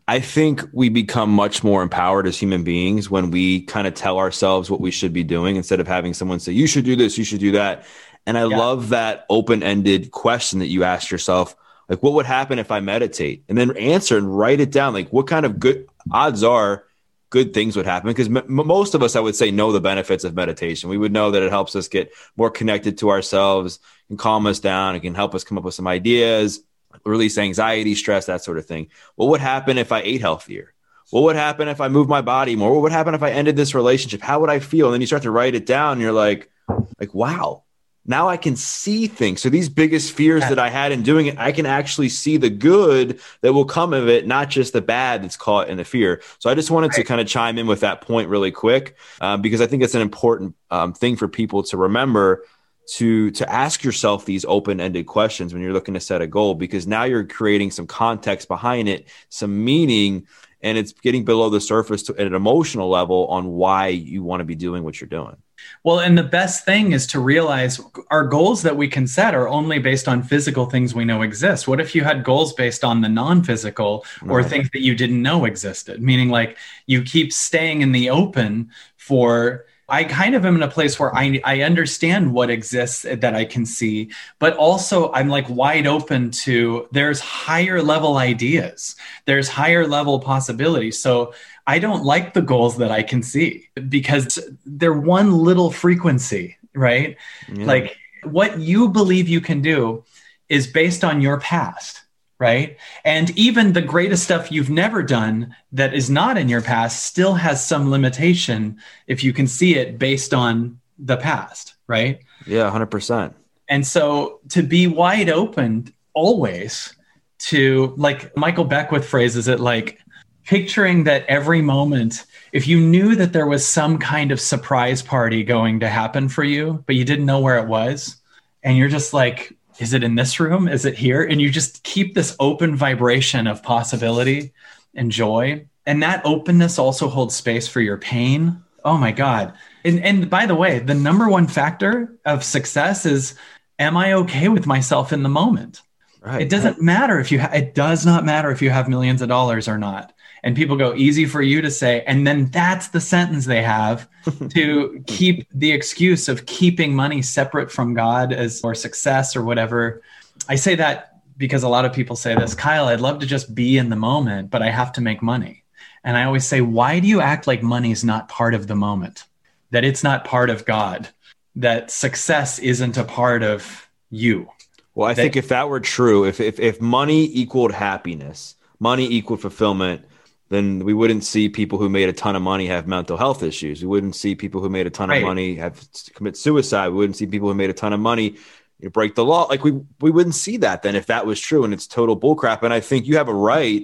I think we become much more empowered as human beings when we kind of tell ourselves what we should be doing instead of having someone say, you should do this, you should do that. And I yeah. love that open ended question that you asked yourself like, what would happen if I meditate? And then answer and write it down. Like, what kind of good odds are good things would happen because m- most of us i would say know the benefits of meditation. We would know that it helps us get more connected to ourselves and calm us down it can help us come up with some ideas release anxiety stress that sort of thing. What would happen if i ate healthier? What would happen if i moved my body more? What would happen if i ended this relationship? How would i feel? And then you start to write it down and you're like like wow now I can see things. So these biggest fears that I had in doing it, I can actually see the good that will come of it, not just the bad that's caught in the fear. So I just wanted right. to kind of chime in with that point really quick, um, because I think it's an important um, thing for people to remember to to ask yourself these open-ended questions when you're looking to set a goal because now you're creating some context behind it some meaning and it's getting below the surface to, at an emotional level on why you want to be doing what you're doing well and the best thing is to realize our goals that we can set are only based on physical things we know exist what if you had goals based on the non-physical or right. things that you didn't know existed meaning like you keep staying in the open for I kind of am in a place where I, I understand what exists that I can see, but also I'm like wide open to there's higher level ideas, there's higher level possibilities. So I don't like the goals that I can see because they're one little frequency, right? Yeah. Like what you believe you can do is based on your past right? And even the greatest stuff you've never done that is not in your past still has some limitation if you can see it based on the past, right? Yeah, 100%. And so to be wide open always to like Michael Beckwith phrases it like picturing that every moment if you knew that there was some kind of surprise party going to happen for you but you didn't know where it was and you're just like is it in this room? Is it here? And you just keep this open vibration of possibility and joy. And that openness also holds space for your pain. Oh my God. And, and by the way, the number one factor of success is am I okay with myself in the moment? Right. It doesn't matter if you, ha- it does not matter if you have millions of dollars or not and people go easy for you to say. And then that's the sentence they have to keep the excuse of keeping money separate from god as or success or whatever. I say that because a lot of people say this kyle i'd love to just be in the moment but i have to make money. And i always say why do you act like money is not part of the moment? That it's not part of god? That success isn't a part of you? Well i that, think if that were true if, if if money equaled happiness money equaled fulfillment then we wouldn't see people who made a ton of money have mental health issues. We wouldn't see people who made a ton right. of money have commit suicide. We wouldn't see people who made a ton of money you know, break the law. Like we we wouldn't see that then if that was true and it's total bullcrap. And I think you have a right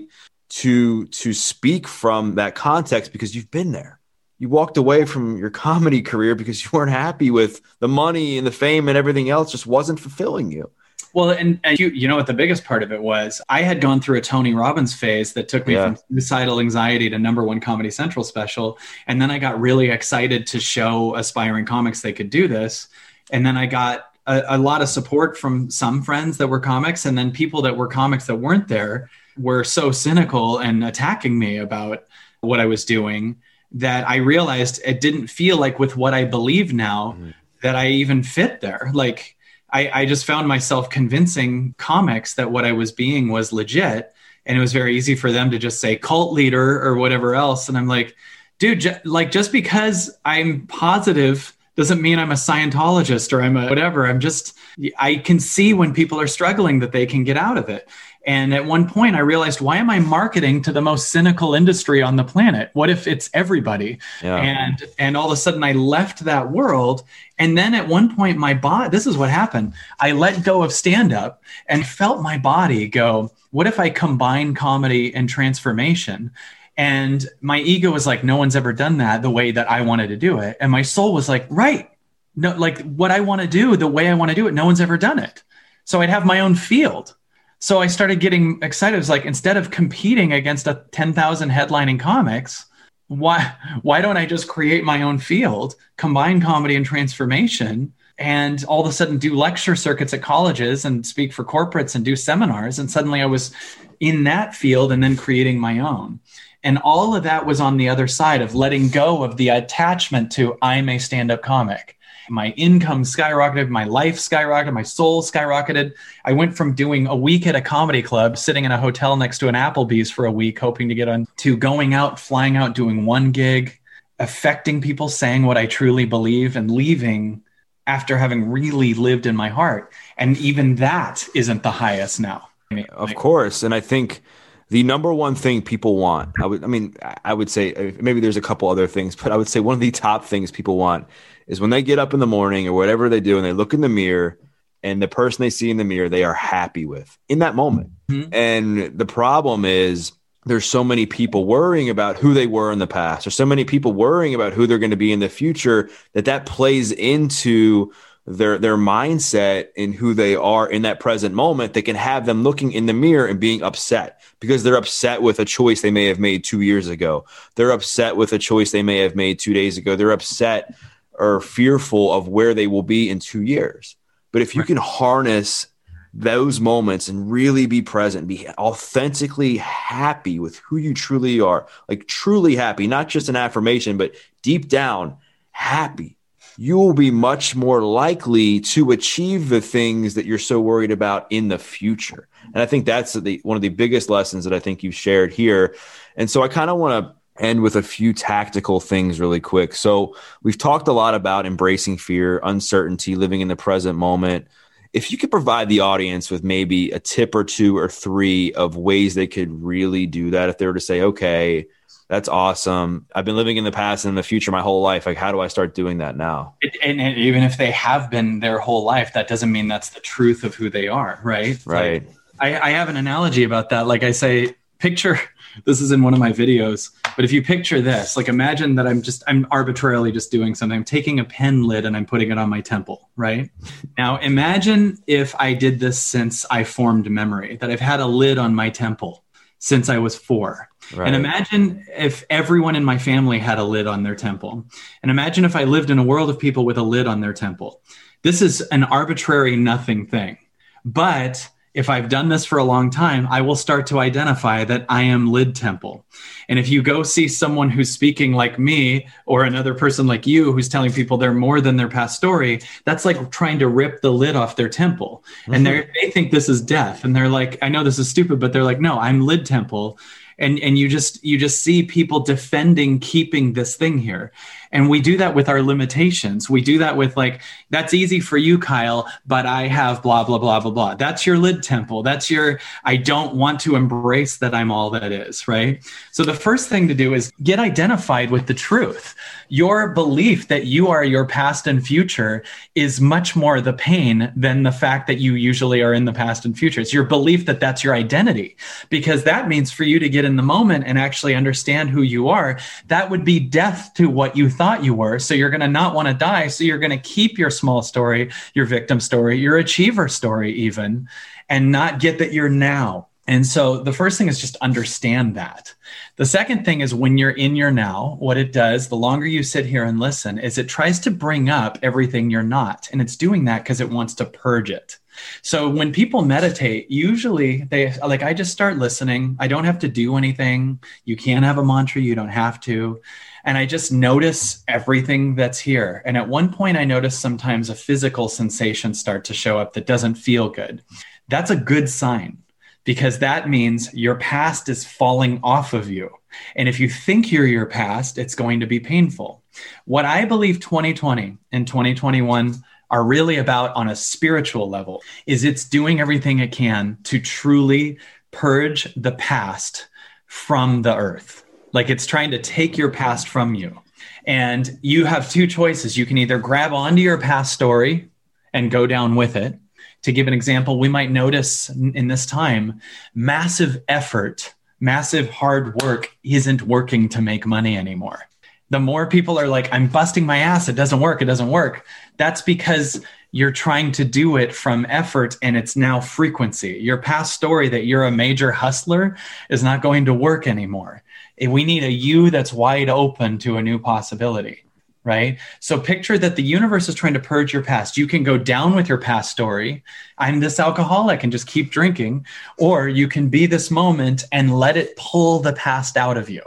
to to speak from that context because you've been there. You walked away from your comedy career because you weren't happy with the money and the fame and everything else just wasn't fulfilling you. Well, and, and you, you know what the biggest part of it was? I had gone through a Tony Robbins phase that took me yeah. from suicidal anxiety to number one Comedy Central special. And then I got really excited to show aspiring comics they could do this. And then I got a, a lot of support from some friends that were comics. And then people that were comics that weren't there were so cynical and attacking me about what I was doing that I realized it didn't feel like with what I believe now mm-hmm. that I even fit there. Like, I, I just found myself convincing comics that what I was being was legit. And it was very easy for them to just say cult leader or whatever else. And I'm like, dude, j- like just because I'm positive doesn't mean I'm a Scientologist or I'm a whatever. I'm just, I can see when people are struggling that they can get out of it. And at one point, I realized, why am I marketing to the most cynical industry on the planet? What if it's everybody? Yeah. And and all of a sudden, I left that world. And then at one point, my body. This is what happened. I let go of stand up and felt my body go. What if I combine comedy and transformation? And my ego was like, no one's ever done that the way that I wanted to do it. And my soul was like, right, no, like what I want to do, the way I want to do it, no one's ever done it. So I'd have my own field so I started getting excited. It was like instead of competing against a 10,000 headlining comics, why why don't I just create my own field, combine comedy and transformation, and all of a sudden do lecture circuits at colleges and speak for corporates and do seminars and suddenly I was in that field and then creating my own. And all of that was on the other side of letting go of the attachment to I'm a stand-up comic my income skyrocketed, my life skyrocketed, my soul skyrocketed. I went from doing a week at a comedy club, sitting in a hotel next to an Applebee's for a week, hoping to get on, to going out, flying out, doing one gig, affecting people, saying what I truly believe, and leaving after having really lived in my heart. And even that isn't the highest now. I mean, of like, course. And I think the number one thing people want, I would, I mean, I would say uh, maybe there's a couple other things, but I would say one of the top things people want is when they get up in the morning or whatever they do and they look in the mirror and the person they see in the mirror they are happy with in that moment. Mm-hmm. And the problem is there's so many people worrying about who they were in the past. There's so many people worrying about who they're going to be in the future that that plays into their their mindset and who they are in that present moment that can have them looking in the mirror and being upset because they're upset with a choice they may have made two years ago. They're upset with a choice they may have made two days ago. They're upset or fearful of where they will be in two years. But if you can harness those moments and really be present, be authentically happy with who you truly are, like truly happy, not just an affirmation, but deep down happy, you will be much more likely to achieve the things that you're so worried about in the future. And I think that's the, one of the biggest lessons that I think you've shared here. And so I kind of want to end with a few tactical things really quick. So we've talked a lot about embracing fear, uncertainty, living in the present moment if you could provide the audience with maybe a tip or two or three of ways they could really do that, if they were to say, okay, that's awesome. I've been living in the past and in the future my whole life. Like, how do I start doing that now? It, and, and, even if they have been their whole life, that doesn't mean that's the truth of who they are, right? Right. Like, I, I have an analogy about that. Like I say, picture this is in one of my videos but if you picture this like imagine that i'm just i'm arbitrarily just doing something. I'm taking a pen lid and i'm putting it on my temple right? Now imagine if i did this since i formed memory that i've had a lid on my temple since i was four. Right. and imagine if everyone in my family had a lid on their temple. And imagine if i lived in a world of people with a lid on their temple. This is an arbitrary nothing thing. But if I've done this for a long time, I will start to identify that I am lid temple. And if you go see someone who's speaking like me or another person like you who's telling people they're more than their past story, that's like trying to rip the lid off their temple. Mm-hmm. And they think this is death. And they're like, I know this is stupid, but they're like, no, I'm lid temple. And, and you just you just see people defending keeping this thing here and we do that with our limitations. We do that with like, that's easy for you, Kyle, but I have blah, blah, blah, blah, blah. That's your lid temple. That's your, I don't want to embrace that I'm all that is, right? So the first thing to do is get identified with the truth. Your belief that you are your past and future is much more the pain than the fact that you usually are in the past and future. It's your belief that that's your identity, because that means for you to get in the moment and actually understand who you are, that would be death to what you thought thought you were. So you're going to not want to die. So you're going to keep your small story, your victim story, your achiever story, even, and not get that you're now. And so the first thing is just understand that. The second thing is when you're in your now, what it does, the longer you sit here and listen, is it tries to bring up everything you're not. And it's doing that because it wants to purge it. So when people meditate, usually they like, I just start listening. I don't have to do anything. You can have a mantra, you don't have to and I just notice everything that's here. And at one point, I notice sometimes a physical sensation start to show up that doesn't feel good. That's a good sign because that means your past is falling off of you. And if you think you're your past, it's going to be painful. What I believe 2020 and 2021 are really about on a spiritual level is it's doing everything it can to truly purge the past from the earth. Like it's trying to take your past from you. And you have two choices. You can either grab onto your past story and go down with it. To give an example, we might notice in this time massive effort, massive hard work isn't working to make money anymore. The more people are like, I'm busting my ass, it doesn't work, it doesn't work. That's because you're trying to do it from effort and it's now frequency. Your past story that you're a major hustler is not going to work anymore we need a you that's wide open to a new possibility right? So picture that the universe is trying to purge your past. You can go down with your past story. I'm this alcoholic and just keep drinking, or you can be this moment and let it pull the past out of you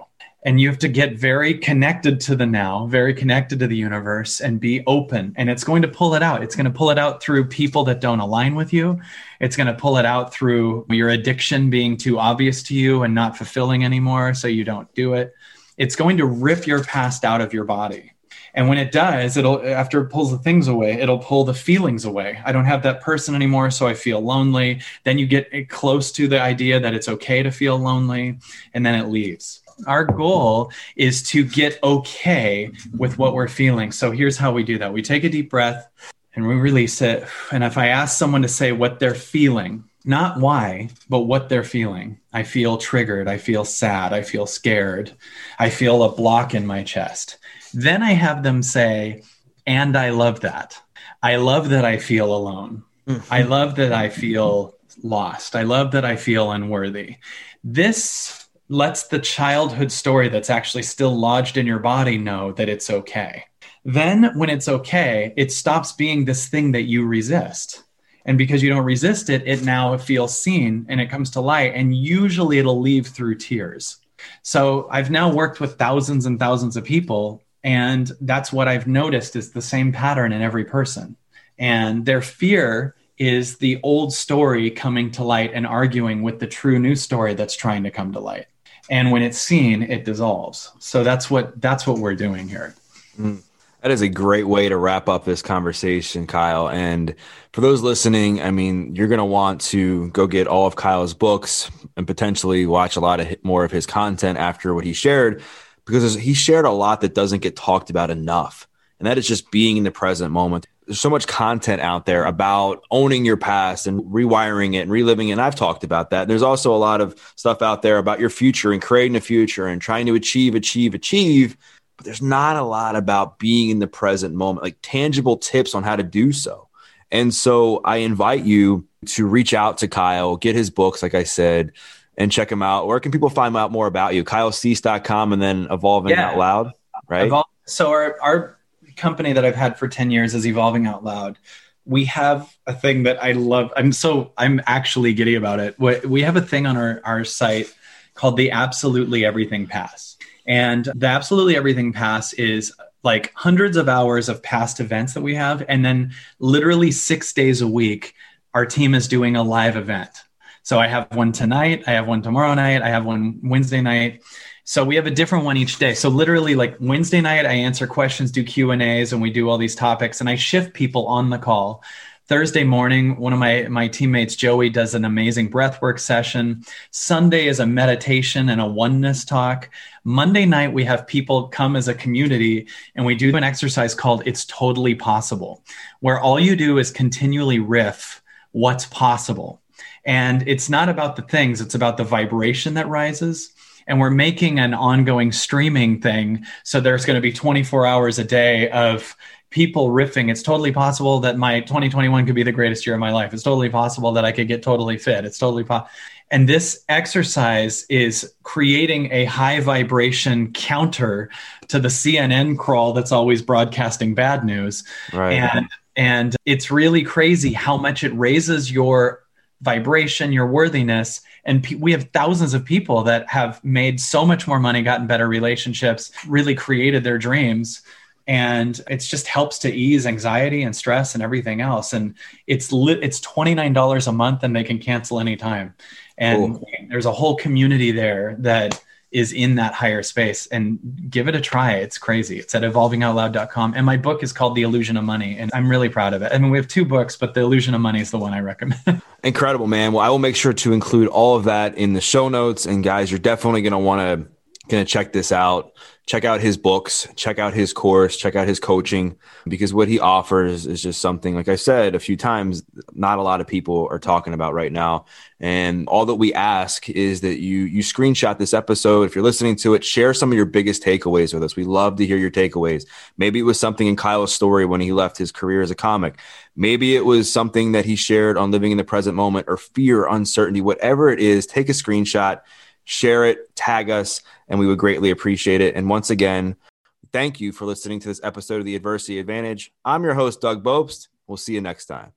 and you have to get very connected to the now, very connected to the universe, and be open. And it's going to pull it out. It's going to pull it out through people that don't align with you. It's going to pull it out through your addiction being too obvious to you and not fulfilling anymore, so you don't do it. It's going to rip your past out of your body. And when it does, it'll after it pulls the things away, it'll pull the feelings away. I don't have that person anymore, so I feel lonely. Then you get close to the idea that it's okay to feel lonely, and then it leaves our goal is to get okay with what we're feeling. So here's how we do that we take a deep breath and we release it. And if I ask someone to say what they're feeling, not why, but what they're feeling, I feel triggered. I feel sad. I feel scared. I feel a block in my chest. Then I have them say, And I love that. I love that I feel alone. Mm-hmm. I love that I feel lost. I love that I feel unworthy. This lets the childhood story that's actually still lodged in your body know that it's okay. Then, when it's okay, it stops being this thing that you resist. And because you don't resist it, it now feels seen and it comes to light. And usually it'll leave through tears. So I've now worked with thousands and thousands of people. And that's what I've noticed is the same pattern in every person. And their fear is the old story coming to light and arguing with the true new story that's trying to come to light. And when it's seen, it dissolves. So that's what that's what we're doing here. Mm. That is a great way to wrap up this conversation, Kyle. And for those listening, I mean, you're going to want to go get all of Kyle's books and potentially watch a lot of more of his content after what he shared, because he shared a lot that doesn't get talked about enough. And that is just being in the present moment. There's so much content out there about owning your past and rewiring it and reliving it. And I've talked about that. There's also a lot of stuff out there about your future and creating a future and trying to achieve, achieve, achieve but there's not a lot about being in the present moment, like tangible tips on how to do so. And so I invite you to reach out to Kyle, get his books, like I said, and check him out. Where can people find out more about you? KyleCease.com and then Evolving yeah. Out Loud, right? Evol- so our, our company that I've had for 10 years is Evolving Out Loud. We have a thing that I love. I'm so, I'm actually giddy about it. We have a thing on our, our site called the Absolutely Everything Pass and the Absolutely Everything Pass is like hundreds of hours of past events that we have. And then literally six days a week, our team is doing a live event. So I have one tonight, I have one tomorrow night, I have one Wednesday night. So we have a different one each day. So literally like Wednesday night, I answer questions, do Q and A's and we do all these topics and I shift people on the call. Thursday morning, one of my, my teammates, Joey, does an amazing breathwork session. Sunday is a meditation and a oneness talk. Monday night, we have people come as a community and we do an exercise called It's Totally Possible, where all you do is continually riff what's possible. And it's not about the things, it's about the vibration that rises and we're making an ongoing streaming thing so there's going to be 24 hours a day of people riffing. It's totally possible that my 2021 could be the greatest year of my life. It's totally possible that I could get totally fit. It's totally possible. And this exercise is creating a high vibration counter to the CNN crawl that's always broadcasting bad news. Right. And, and it's really crazy how much it raises your vibration, your worthiness. And pe- we have thousands of people that have made so much more money, gotten better relationships, really created their dreams. And it just helps to ease anxiety and stress and everything else. And it's lit it's $29 a month and they can cancel anytime. And cool. there's a whole community there that is in that higher space and give it a try. It's crazy. It's at evolvingoutloud.com and my book is called the illusion of money and i'm really proud of it. I mean we have two books but the illusion of money is the one i recommend. Incredible man. Well i will make sure to include all of that in the show notes. And guys you're definitely going to want to going to check this out check out his books, check out his course, check out his coaching, because what he offers is just something, like I said a few times, not a lot of people are talking about right now. And all that we ask is that you you screenshot this episode. If you're listening to it, share some of your biggest takeaways with us. We love to hear your takeaways. Maybe it was something in Kyle's story when he left his career as a comic. Maybe it was something that he shared on living in the present moment or fear, uncertainty, whatever it is, take a screenshot share it, tag us, and we would greatly appreciate it. And once again, thank you for listening to this episode of the Adversity Advantage. I'm your host, Doug Bopst. We'll see you next time.